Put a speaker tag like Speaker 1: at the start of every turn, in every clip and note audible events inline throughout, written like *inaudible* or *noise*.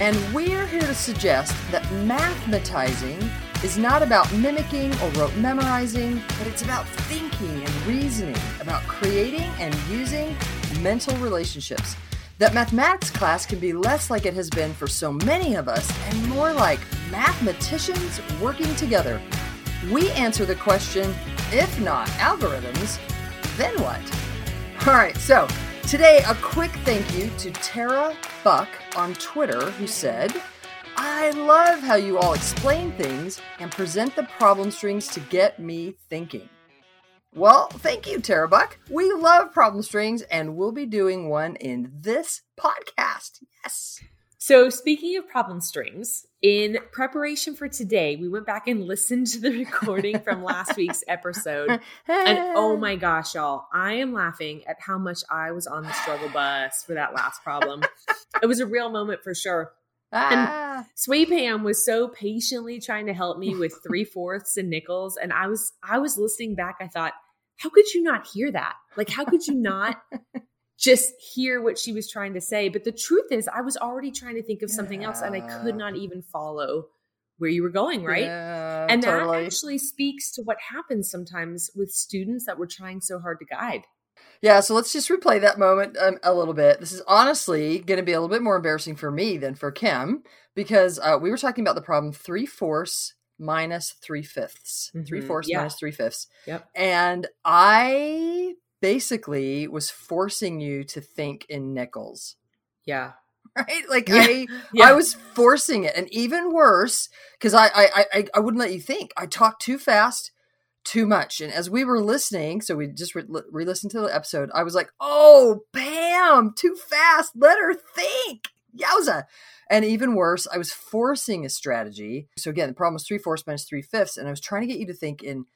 Speaker 1: And we're here to suggest that mathematizing is not about mimicking or rote memorizing, but it's about thinking and reasoning, about creating and using mental relationships. That mathematics class can be less like it has been for so many of us and more like mathematicians working together. We answer the question if not algorithms, then what? All right, so Today, a quick thank you to Tara Buck on Twitter, who said, I love how you all explain things and present the problem strings to get me thinking. Well, thank you, Tara Buck. We love problem strings and we'll be doing one in this podcast. Yes.
Speaker 2: So, speaking of problem strings, in preparation for today, we went back and listened to the recording from last week's episode. And oh my gosh, y'all, I am laughing at how much I was on the struggle bus for that last problem. it was a real moment for sure. Ah. And Sway Pam was so patiently trying to help me with three fourths and nickels. And I was I was listening back, I thought, how could you not hear that? Like, how could you not just hear what she was trying to say. But the truth is, I was already trying to think of something yeah. else and I could not even follow where you were going, right?
Speaker 1: Yeah,
Speaker 2: and
Speaker 1: totally.
Speaker 2: that actually speaks to what happens sometimes with students that we're trying so hard to guide.
Speaker 1: Yeah, so let's just replay that moment um, a little bit. This is honestly going to be a little bit more embarrassing for me than for Kim because uh, we were talking about the problem three fourths minus three fifths. Mm-hmm. Three fourths yeah. minus three fifths.
Speaker 2: Yep.
Speaker 1: And I basically was forcing you to think in nickels.
Speaker 2: Yeah. *laughs*
Speaker 1: Right? Like yeah. I yeah. I was forcing it. And even worse, because I, I I I wouldn't let you think. I talked too fast, too much. And as we were listening, so we just re listened to the episode, I was like, oh, bam, too fast. Let her think. Yowza. And even worse, I was forcing a strategy. So again, the problem was three fourths minus three fifths. And I was trying to get you to think in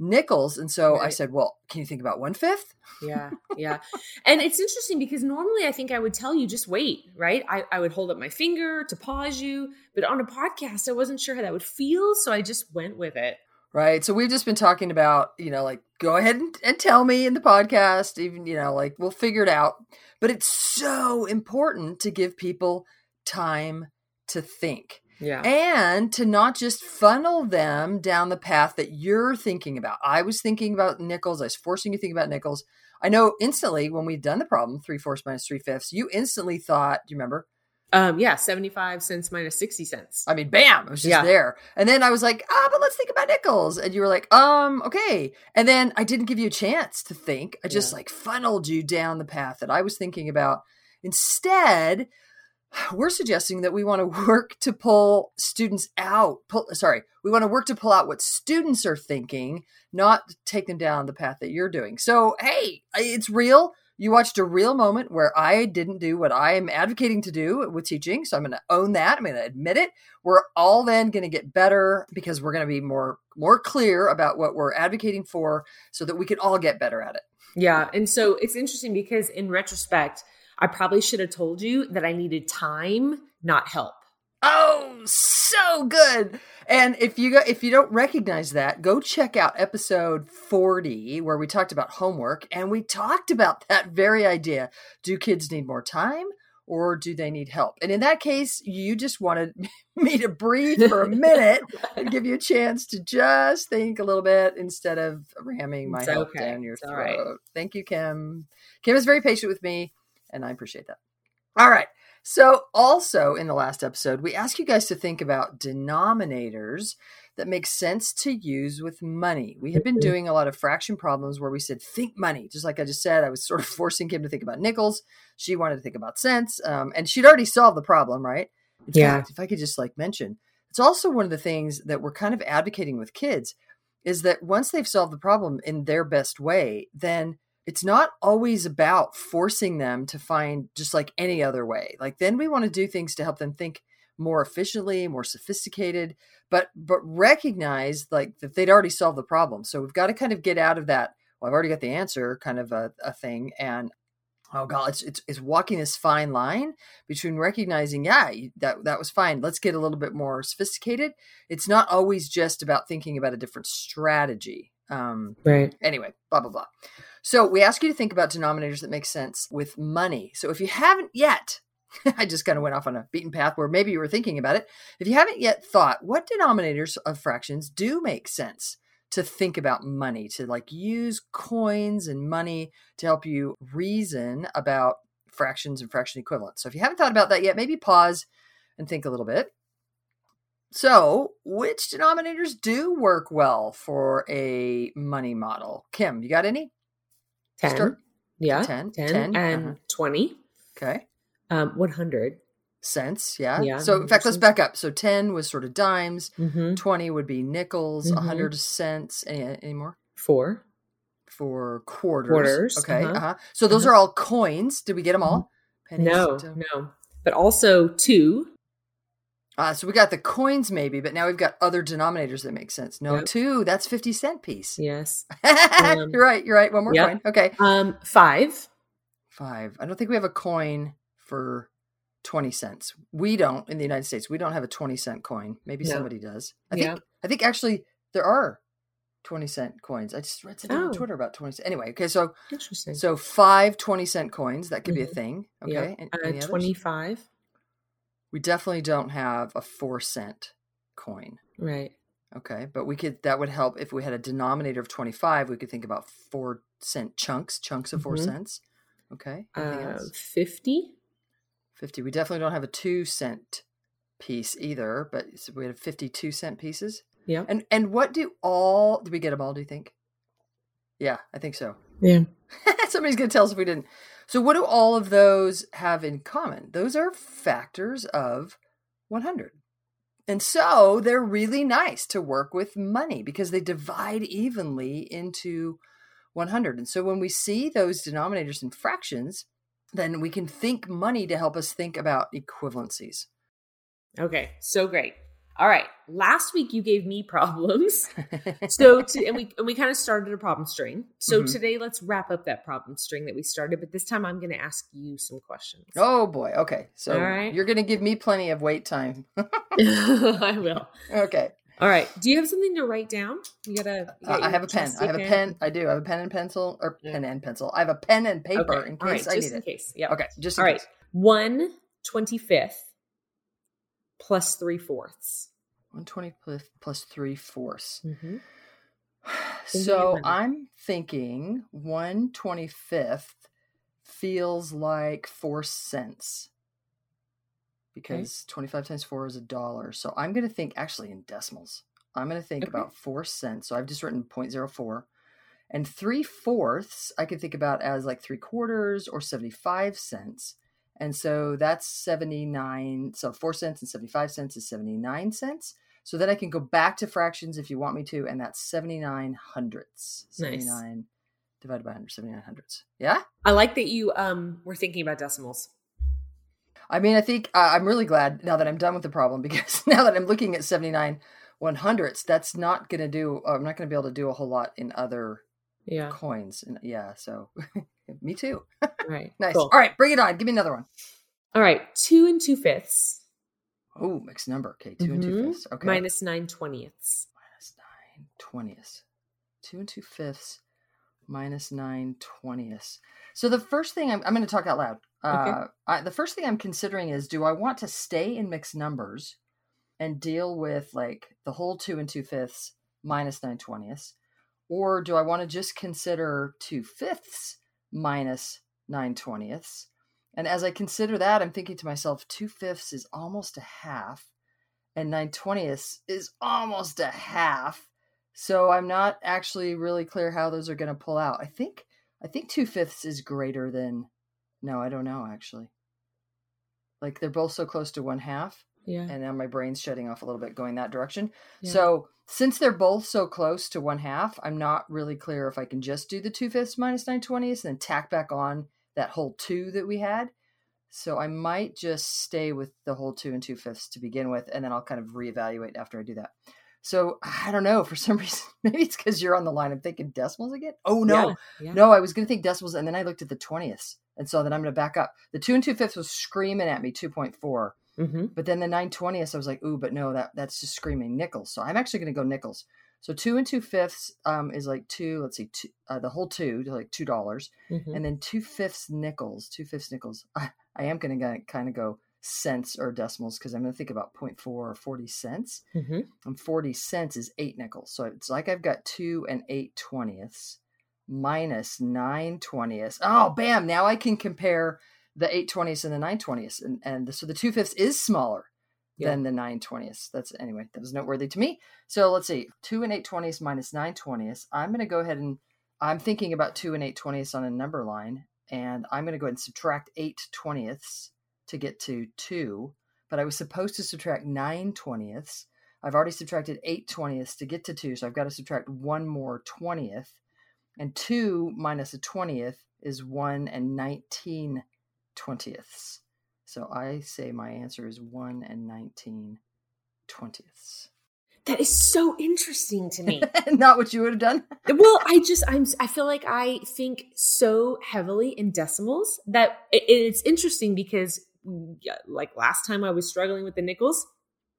Speaker 1: nickels. And so right. I said, well, can you think about one fifth?
Speaker 2: Yeah. *laughs* Yeah. and it's interesting because normally I think I would tell you just wait, right? I, I would hold up my finger to pause you. But on a podcast, I wasn't sure how that would feel. So I just went with it.
Speaker 1: Right. So we've just been talking about, you know, like go ahead and, and tell me in the podcast, even, you know, like we'll figure it out. But it's so important to give people time to think.
Speaker 2: Yeah.
Speaker 1: And to not just funnel them down the path that you're thinking about. I was thinking about nickels. I was forcing you to think about nickels. I know instantly when we'd done the problem, three fourths minus three fifths, you instantly thought, do you remember?
Speaker 2: Um, yeah, 75 cents minus 60 cents.
Speaker 1: I mean, bam, it was just yeah. there. And then I was like, ah, but let's think about nickels. And you were like, um, okay. And then I didn't give you a chance to think. I just yeah. like funneled you down the path that I was thinking about. Instead, *sighs* we're suggesting that we want to work to pull students out pull, sorry we want to work to pull out what students are thinking not take them down the path that you're doing. So hey it's real. You watched a real moment where i didn't do what i am advocating to do with teaching so i'm going to own that i'm going to admit it. We're all then going to get better because we're going to be more more clear about what we're advocating for so that we can all get better at it.
Speaker 2: Yeah and so it's interesting because in retrospect I probably should have told you that I needed time, not help.
Speaker 1: Oh, so good. And if you go, if you don't recognize that, go check out episode 40 where we talked about homework and we talked about *laughs* that very idea. Do kids need more time or do they need help? And in that case, you just wanted *laughs* me to breathe for a *laughs* minute and give you a chance to just think a little bit instead of ramming my
Speaker 2: It's
Speaker 1: help
Speaker 2: okay.
Speaker 1: down your
Speaker 2: It's
Speaker 1: throat.
Speaker 2: right.
Speaker 1: Thank you, Kim. Kim is very patient with me and I appreciate that. All right. So, also in the last episode, we asked you guys to think about denominators that make sense to use with money. We had been
Speaker 2: Mhm.
Speaker 1: doing a lot of fraction problems where we said, think money. Just like I just said, I was sort of *laughs* forcing Kim to think about nickels. She wanted to think about cents. Um, and she'd already solved the problem, right? In
Speaker 2: Yeah.
Speaker 1: fact, if I could just like mention, it's also one of the things that we're kind of advocating with kids is that once they've solved the problem in their best way, then it's not always about forcing them to find just like any other way. Like then we want to do things to help them think more efficiently, more sophisticated, but but recognize like that they'd already solved the problem. So we've got to kind of get out of that. Well, I've already got the answer, kind of a, a thing, and oh god, it's, it's it's walking this fine line between recognizing, yeah, that that was fine. Let's get a little bit more sophisticated. It's not always just about thinking about a different strategy. Um,
Speaker 2: Right.
Speaker 1: anyway, blah blah blah. So we ask you to think about denominators that make sense with money. So if you haven't yet, *laughs* I just kind of went off on a beaten path where maybe you were thinking about it. If you haven't yet thought, what denominators of fractions do make sense to think about money, to like use coins and money to help you reason about fractions and fraction equivalents. So if you haven't thought about that yet, maybe pause and think a little bit. So, which denominators do work well for a money model? Kim, you got any?
Speaker 2: 10.
Speaker 1: Start-
Speaker 2: yeah.
Speaker 1: 10,
Speaker 2: 10,
Speaker 1: 10,
Speaker 2: and
Speaker 1: uh-huh.
Speaker 2: 20.
Speaker 1: Okay.
Speaker 2: Um, 100.
Speaker 1: Cents, yeah.
Speaker 2: Yeah,
Speaker 1: So, in fact, let's back up. So, 10 was sort of dimes,
Speaker 2: Mm-hmm.
Speaker 1: 20 would be nickels,
Speaker 2: Mhm.
Speaker 1: 100 cents. Any, any more?
Speaker 2: 4.
Speaker 1: For quarters.
Speaker 2: Quarters,
Speaker 1: Okay.
Speaker 2: uh-huh.
Speaker 1: Uh-huh. So, those
Speaker 2: Uh-huh.
Speaker 1: are all coins. Did we get them all? Pennies,
Speaker 2: No, no. But also 2.
Speaker 1: Uh, so, we got the coins maybe, but now we've got other denominators that make sense. No,
Speaker 2: Yep.
Speaker 1: two, that's 50 cent piece.
Speaker 2: Yes. *laughs*
Speaker 1: you're right. You're right. One more
Speaker 2: yep.
Speaker 1: coin. Okay.
Speaker 2: Um, 5.
Speaker 1: Five. I don't think we have a coin for 20 cents. We don't in the United States. We don't have a 20 cent coin. Maybe
Speaker 2: No.
Speaker 1: somebody does. I
Speaker 2: Yeah.
Speaker 1: think I think actually there are 20 cent coins. I just read something on
Speaker 2: Oh.
Speaker 1: Twitter about 20 cent. Anyway, okay, so
Speaker 2: Interesting.
Speaker 1: so five 20 cent coins, that could be a
Speaker 2: Mhm.
Speaker 1: thing. Okay. And,
Speaker 2: Uh, 25.
Speaker 1: We definitely don't have a 4 cent coin.
Speaker 2: Right.
Speaker 1: Okay, but we could that would help if we had a denominator of 25, we could think about 4 cent chunks, chunks of 4
Speaker 2: Mhm.
Speaker 1: cents. Okay.
Speaker 2: Uh,
Speaker 1: else?
Speaker 2: 50.
Speaker 1: 50. We definitely don't have a 2 cent piece either, but we have 52 cent pieces.
Speaker 2: Yeah.
Speaker 1: And and what do all did we get them all, do you think? Yeah, I think so.
Speaker 2: Yeah. *laughs*
Speaker 1: Somebody's going to tell us if we didn't. So what do all of those have in common? Those are factors of 100. And so they're really nice to work with money because they divide evenly into 100. And so when we see those denominators in fractions, then we can think money to help us think about equivalencies.
Speaker 2: Okay. So great. All right. Last week you gave me *laughs* problems. *laughs* So to, and we and we kind of started a problem string. So
Speaker 1: Mhm.
Speaker 2: today let's wrap up that problem string that we started, but this time I'm going to ask you some questions.
Speaker 1: oh boy. Okay. So
Speaker 2: All right.
Speaker 1: you're going to give me plenty of wait time. *laughs*
Speaker 2: I will.
Speaker 1: okay.
Speaker 2: All right. Do you have something to write down? You gotta. you
Speaker 1: Uh, I have a pen. I have a pen. I do. I have a pen and pencil, or
Speaker 2: Yeah.
Speaker 1: pen and pencil. I have a pen and paper
Speaker 2: Okay.
Speaker 1: in
Speaker 2: All right.
Speaker 1: case I
Speaker 2: Just
Speaker 1: need
Speaker 2: in
Speaker 1: it.
Speaker 2: case. Yeah.
Speaker 1: Okay, just in
Speaker 2: All right.
Speaker 1: case.
Speaker 2: One twenty fifth plus three fourths.
Speaker 1: One twenty plus plus three fourths.
Speaker 2: Mm-hmm. *sighs*
Speaker 1: So. I'm thinking one twenty fifth feels like four cents because twenty five times four is a dollar. So I'm going to think actually in decimals. I'm going to think
Speaker 2: Okay.
Speaker 1: about four cents. So I've just written 0.04. And three fourths, I could think about as like three quarters or 75 cents. And so that's 79. So four cents and 75 cents is 79 cents. So then I can go back to fractions if you want me to, and that's 79 hundredths.
Speaker 2: Nice.
Speaker 1: 79 divided by 100, 79 hundredths. Yeah?
Speaker 2: I like that you um were thinking about decimals.
Speaker 1: I mean, I think uh, I'm really glad now that I'm done with the problem *laughs* because now that I'm looking at 79 one hundredths, that's not going to do, uh, I'm not going to be able to do a whole lot in other
Speaker 2: Yeah.
Speaker 1: coins. And yeah, so *laughs* me too.
Speaker 2: Right. *laughs*
Speaker 1: Nice.
Speaker 2: Cool.
Speaker 1: All right, bring it on. Give me another one.
Speaker 2: All right. Two and two fifths
Speaker 1: Oh, mixed number. Okay, 2 and two
Speaker 2: Mhm.
Speaker 1: fifths. Okay.
Speaker 2: Minus nine twentieths.
Speaker 1: minus nine twentieths. Two and two fifths minus nine twentieths. So the first thing I'm, I'm going to talk out loud.
Speaker 2: Okay.
Speaker 1: Uh, I, the first thing I'm considering is do I want to stay in mixed numbers and deal with like the whole two and two fifths minus nine twentieths? Or do I want to just consider two fifths minus nine twentieths? And as I consider that, I'm thinking to myself, two fifths is almost a half and 9 twentieths is almost a half. So I'm not actually really clear how those are going to pull out. I think I think two fifths is greater than. No, I don't know actually. Like they're both so close to one half,
Speaker 2: Yeah.
Speaker 1: and now my brain's shutting off a little bit, going that direction.
Speaker 2: Yeah.
Speaker 1: So since they're both so close to one half, I'm not really clear if I can just do the two fifths minus nine twentieths and then tack back on that whole two that we had. So I might just stay with the whole two and two fifths to begin with, and then I'll kind of reevaluate after I do that. So *sighs* I don't know. For some *laughs* reason, maybe it's because you're on the line. I'm thinking decimals again. Oh no,
Speaker 2: Yeah, yeah.
Speaker 1: no! I was going to think decimals, and then I looked at the twentieths, and so then I'm going to back up. The two and two fifths was screaming at me, two point four.
Speaker 2: Mm-hmm.
Speaker 1: But then the 920th, I was like, ooh, but no, that that's just screaming nickels. So I'm actually going to go nickels. So two and two fifths um, is like two. Let's see, two, uh, the whole two, like two dollars,
Speaker 2: Mm-hmm.
Speaker 1: and then two fifths nickels. Two fifths nickels. *laughs* I, I am going to kind of go cents or decimals because I'm going to think about 0.4 or 40 cents.
Speaker 2: Mm-hmm.
Speaker 1: And 40 cents is eight nickels. So it's like I've got two and eight twentieths minus nine twentieths. Oh, bam! Now I can compare the eight twentieths and the nine twentieths, and and so the two fifths is smaller
Speaker 2: Yeah.
Speaker 1: than the nine twentieths. That's anyway. That was noteworthy to me. So let's see, two and eight twentieths minus nine twentieths. I'm going to go ahead and I'm thinking about two and eight twentieths on a number line, and I'm going to go ahead and subtract eight twentieths to get to two. But I was supposed to subtract nine twentieths. I've already subtracted eight twentieths to get to two, so I've got to subtract one more twentieth. And two minus a twentieth is one and nineteen twentieths. So I say my answer is one and nineteen twentieths.
Speaker 2: That is so interesting to me. *laughs*
Speaker 1: Not what you would have done. *laughs*
Speaker 2: well, I just I'm I feel like I think so heavily in decimals that it, it's interesting because yeah, like last time I was struggling with the nickels,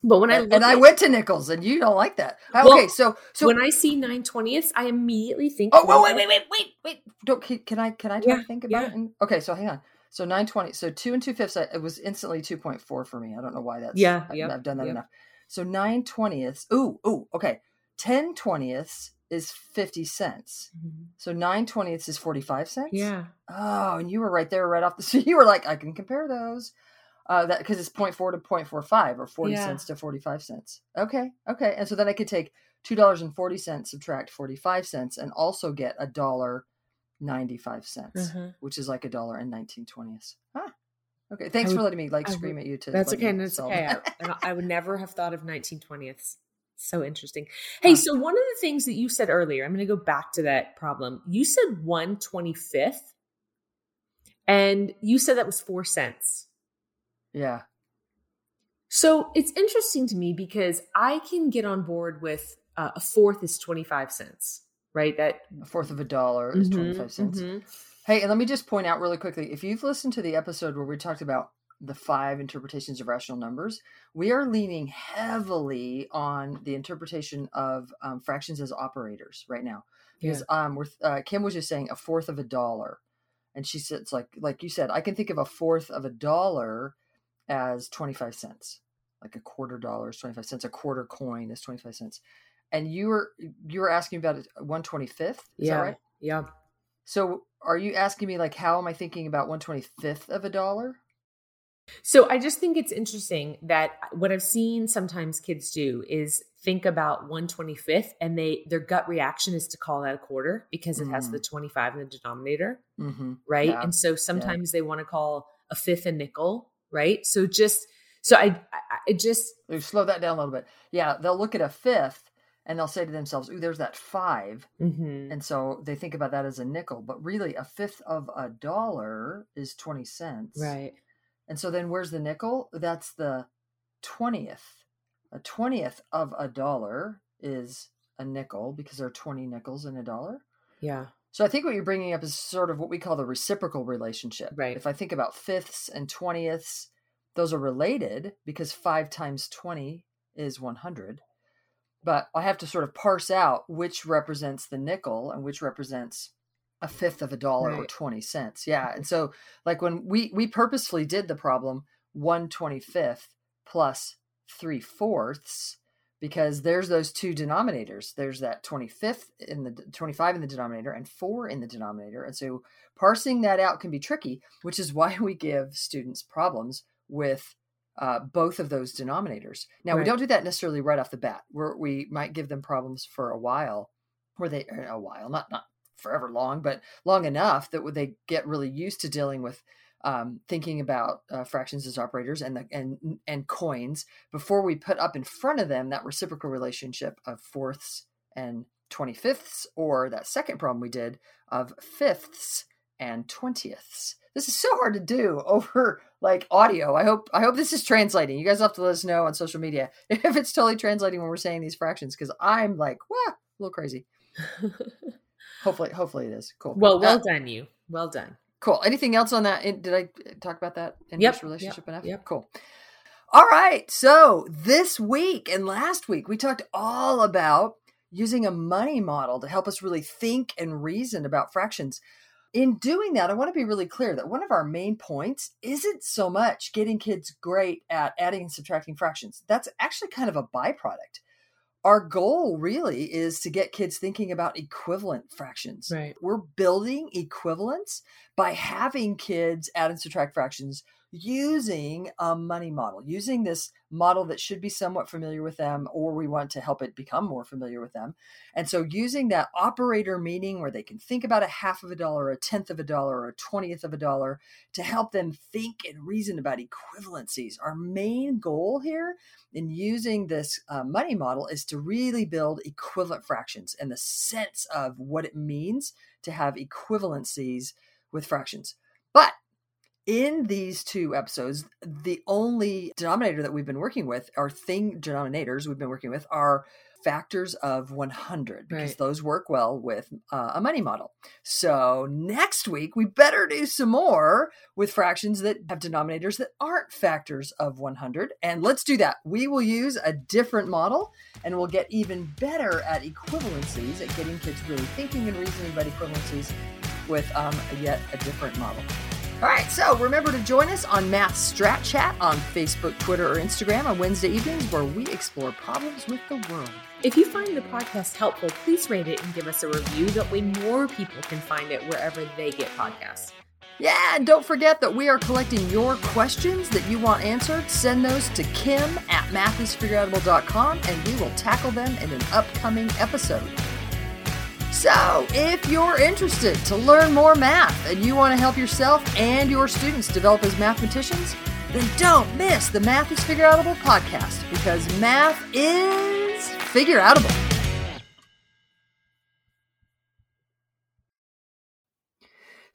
Speaker 2: but when I
Speaker 1: and, and I
Speaker 2: at-
Speaker 1: went to nickels, and you don't like that.
Speaker 2: Well,
Speaker 1: okay, so so
Speaker 2: when I see nine twentieths, I immediately think.
Speaker 1: Oh, wait, wait, wait, wait, wait, wait. Don't, can, can I can I
Speaker 2: Yeah,
Speaker 1: think about
Speaker 2: yeah.
Speaker 1: it? And, okay, so hang on. So nine twenty. So two and two fifths. It was instantly two point four for me. I don't know why that's.
Speaker 2: Yeah,
Speaker 1: I,
Speaker 2: yep,
Speaker 1: I've done that
Speaker 2: yep.
Speaker 1: enough. So nine twentieths. Ooh, ooh. Okay, ten twentieths is fifty cents.
Speaker 2: Mhm.
Speaker 1: So nine twentieths is forty five cents.
Speaker 2: Yeah,
Speaker 1: Oh, and you were right there, right off the. So *laughs* you were like, I can compare those. Uh, that because it's 0.4 to 0.45 or 40
Speaker 2: Yeah.
Speaker 1: cents to 45 cents. Okay, okay, and so then I could take two dollars and forty cents, subtract 45 cents, and also get a dollar 95 cents,
Speaker 2: Mhm.
Speaker 1: which is like a dollar and 19 twentieths. Huh. Okay, thanks
Speaker 2: I
Speaker 1: for letting me like
Speaker 2: I
Speaker 1: scream
Speaker 2: would-
Speaker 1: at you to.
Speaker 2: that's okay. That's okay. I, and I would never have thought of nineteen twentieths. So interesting. *laughs* Hey, so one of the things that you said earlier, I'm going to go back to that problem. You said one twenty fifth, and you said that was four cents.
Speaker 1: yeah,
Speaker 2: So it's interesting to me because I can get on board with uh, a fourth is 25 cents, right? That
Speaker 1: a fourth of a dollar is
Speaker 2: Mhm,
Speaker 1: 25 cents.
Speaker 2: mhm.
Speaker 1: Hey, and let me just point out really quickly if you've listened to the episode where we talked about the five interpretations of rational numbers, we are leaning heavily on the interpretation of um, fractions as operators right now. Because um, we're, uh, Kim was just saying a fourth of a dollar. And she said, it's like, like you said, I can think of a fourth of a dollar as 25 cents. Like a quarter dollar is 25 cents. A quarter coin is 25 cents. And you were, you were asking about it 125th. Is
Speaker 2: yeah,
Speaker 1: that right?
Speaker 2: yeah.
Speaker 1: So are you asking me like how am I thinking about one twenty fifth of a dollar?
Speaker 2: So I just think it's interesting that what I've seen sometimes kids do is think about 125th and they their gut reaction is to call that a quarter because it has
Speaker 1: Mm.
Speaker 2: the 25 in the denominator,
Speaker 1: Mm-hmm.
Speaker 2: right?
Speaker 1: Yeah,
Speaker 2: And so sometimes they want to call a fifth a nickel, right? So just so I I, I just
Speaker 1: Slow that down a little bit. Yeah, they'll look at a fifth and they'll say to themselves, "Ooh, there's that 5
Speaker 2: mhm.
Speaker 1: and so they think about that as a nickel. But really, a fifth of a dollar is twenty cents,
Speaker 2: right.
Speaker 1: And so then where's the nickel? That's the twentieth. A twentieth of a dollar is a nickel because there are twenty nickels in a dollar.
Speaker 2: Yeah.
Speaker 1: So I think what you're bringing up is sort of what we call the reciprocal relationship.
Speaker 2: Right.
Speaker 1: If I think about fifths and twentieths, those are related because 5 times 20 is 100. But I have to sort of parse out which represents the nickel and which represents a fifth of a dollar right. or 20 cents. Yeah. And mm-hmm. so like when we we purposefully did the problem 125th plus 3 fourths because there's those two denominators. There's that 25th in the 25 in the denominator and 4 in the denominator. And so parsing that out can be tricky, which is why *laughs* we give students problems with uh, both of those denominators. Now, right. we don't do that necessarily right off the bat. Where we might give them problems for a while, where they a while, not not forever long, but long enough that they get really used to dealing with um, thinking about uh, fractions as operators and the and and coins before we put up in front of them that reciprocal relationship of fourths and 25ths or that second problem we did of fifths and 20ths this is so hard to do *laughs* over like audio. I hope i hope this is translating. You guys have to let us know on social media *laughs* if it's totally translating when we're saying these fractions because i'm like wow a little crazy. *laughs* Hopefully hopefully it is. Cool.
Speaker 2: Well well uh, done you. Well done.
Speaker 1: cool. Anything else on that? Did i talk about that? In
Speaker 2: yep,
Speaker 1: relationship
Speaker 2: yep,
Speaker 1: enough?
Speaker 2: yep.
Speaker 1: cool. All right. So this week and last week we talked all about using a money model to help us really think and reason about fractions in doing that, I want to be really clear that one of our main points isn't so much getting kids great at adding and subtracting fractions. That's actually kind of a byproduct. Our goal really is to get kids thinking about equivalent fractions.
Speaker 2: Right.
Speaker 1: We're building equivalence by having kids add and subtract fractions using a money model, using this model that should be somewhat familiar with them, or we want to help it become more familiar with them. And so, using that operator meaning where they can think about a half of a dollar, a tenth of a dollar, or a twentieth of a dollar to help them think and reason about equivalencies. Our main goal here in using this uh, money model is to really build equivalent fractions and the sense of what it means to have equivalencies with fractions. But in these two episodes, the only denominator that we've been working with, or thing denominators we've been working with, are factors of 100 because right. those work well with uh, a money model. So next week, we better do some more with fractions that have denominators that aren't factors of 100. And let's do that. We will use a different model and we'll get even better at equivalencies, at getting kids really thinking and reasoning about equivalencies with um, yet a different model. All right, so remember to join us on Math Strat Chat on Facebook, Twitter, or Instagram on Wednesday evenings where we explore problems with the world.
Speaker 2: If you find the podcast helpful, please rate it and give us a review. That way, more people can find it wherever they get podcasts.
Speaker 1: Yeah, and don't forget that we are collecting your questions that you want answered. Send those to Kim at mathisfigureoutable.com and we will tackle them in an upcoming episode. So, if you're interested to learn more math and you want to help yourself and your students develop as mathematicians, then don't miss the Math is Figure Outable podcast because math is figure outable.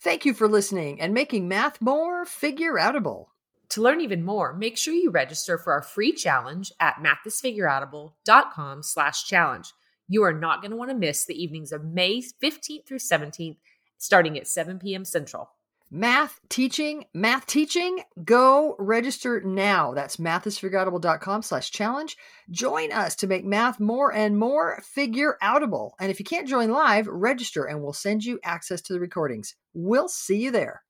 Speaker 1: Thank you for listening and making math more figure outable.
Speaker 2: To learn even more, make sure you register for our free challenge at mathisfigureoutable.com slash challenge. You are not going to want to miss the evenings of May 15th through 17th, starting at 7 p.m. Central.
Speaker 1: Math teaching, math teaching, go register now. That's mathisfigureoutable.com slash challenge. Join us to make math more and more figure outable. And if you can't join live, register and we'll send you access to the recordings. We'll see you there.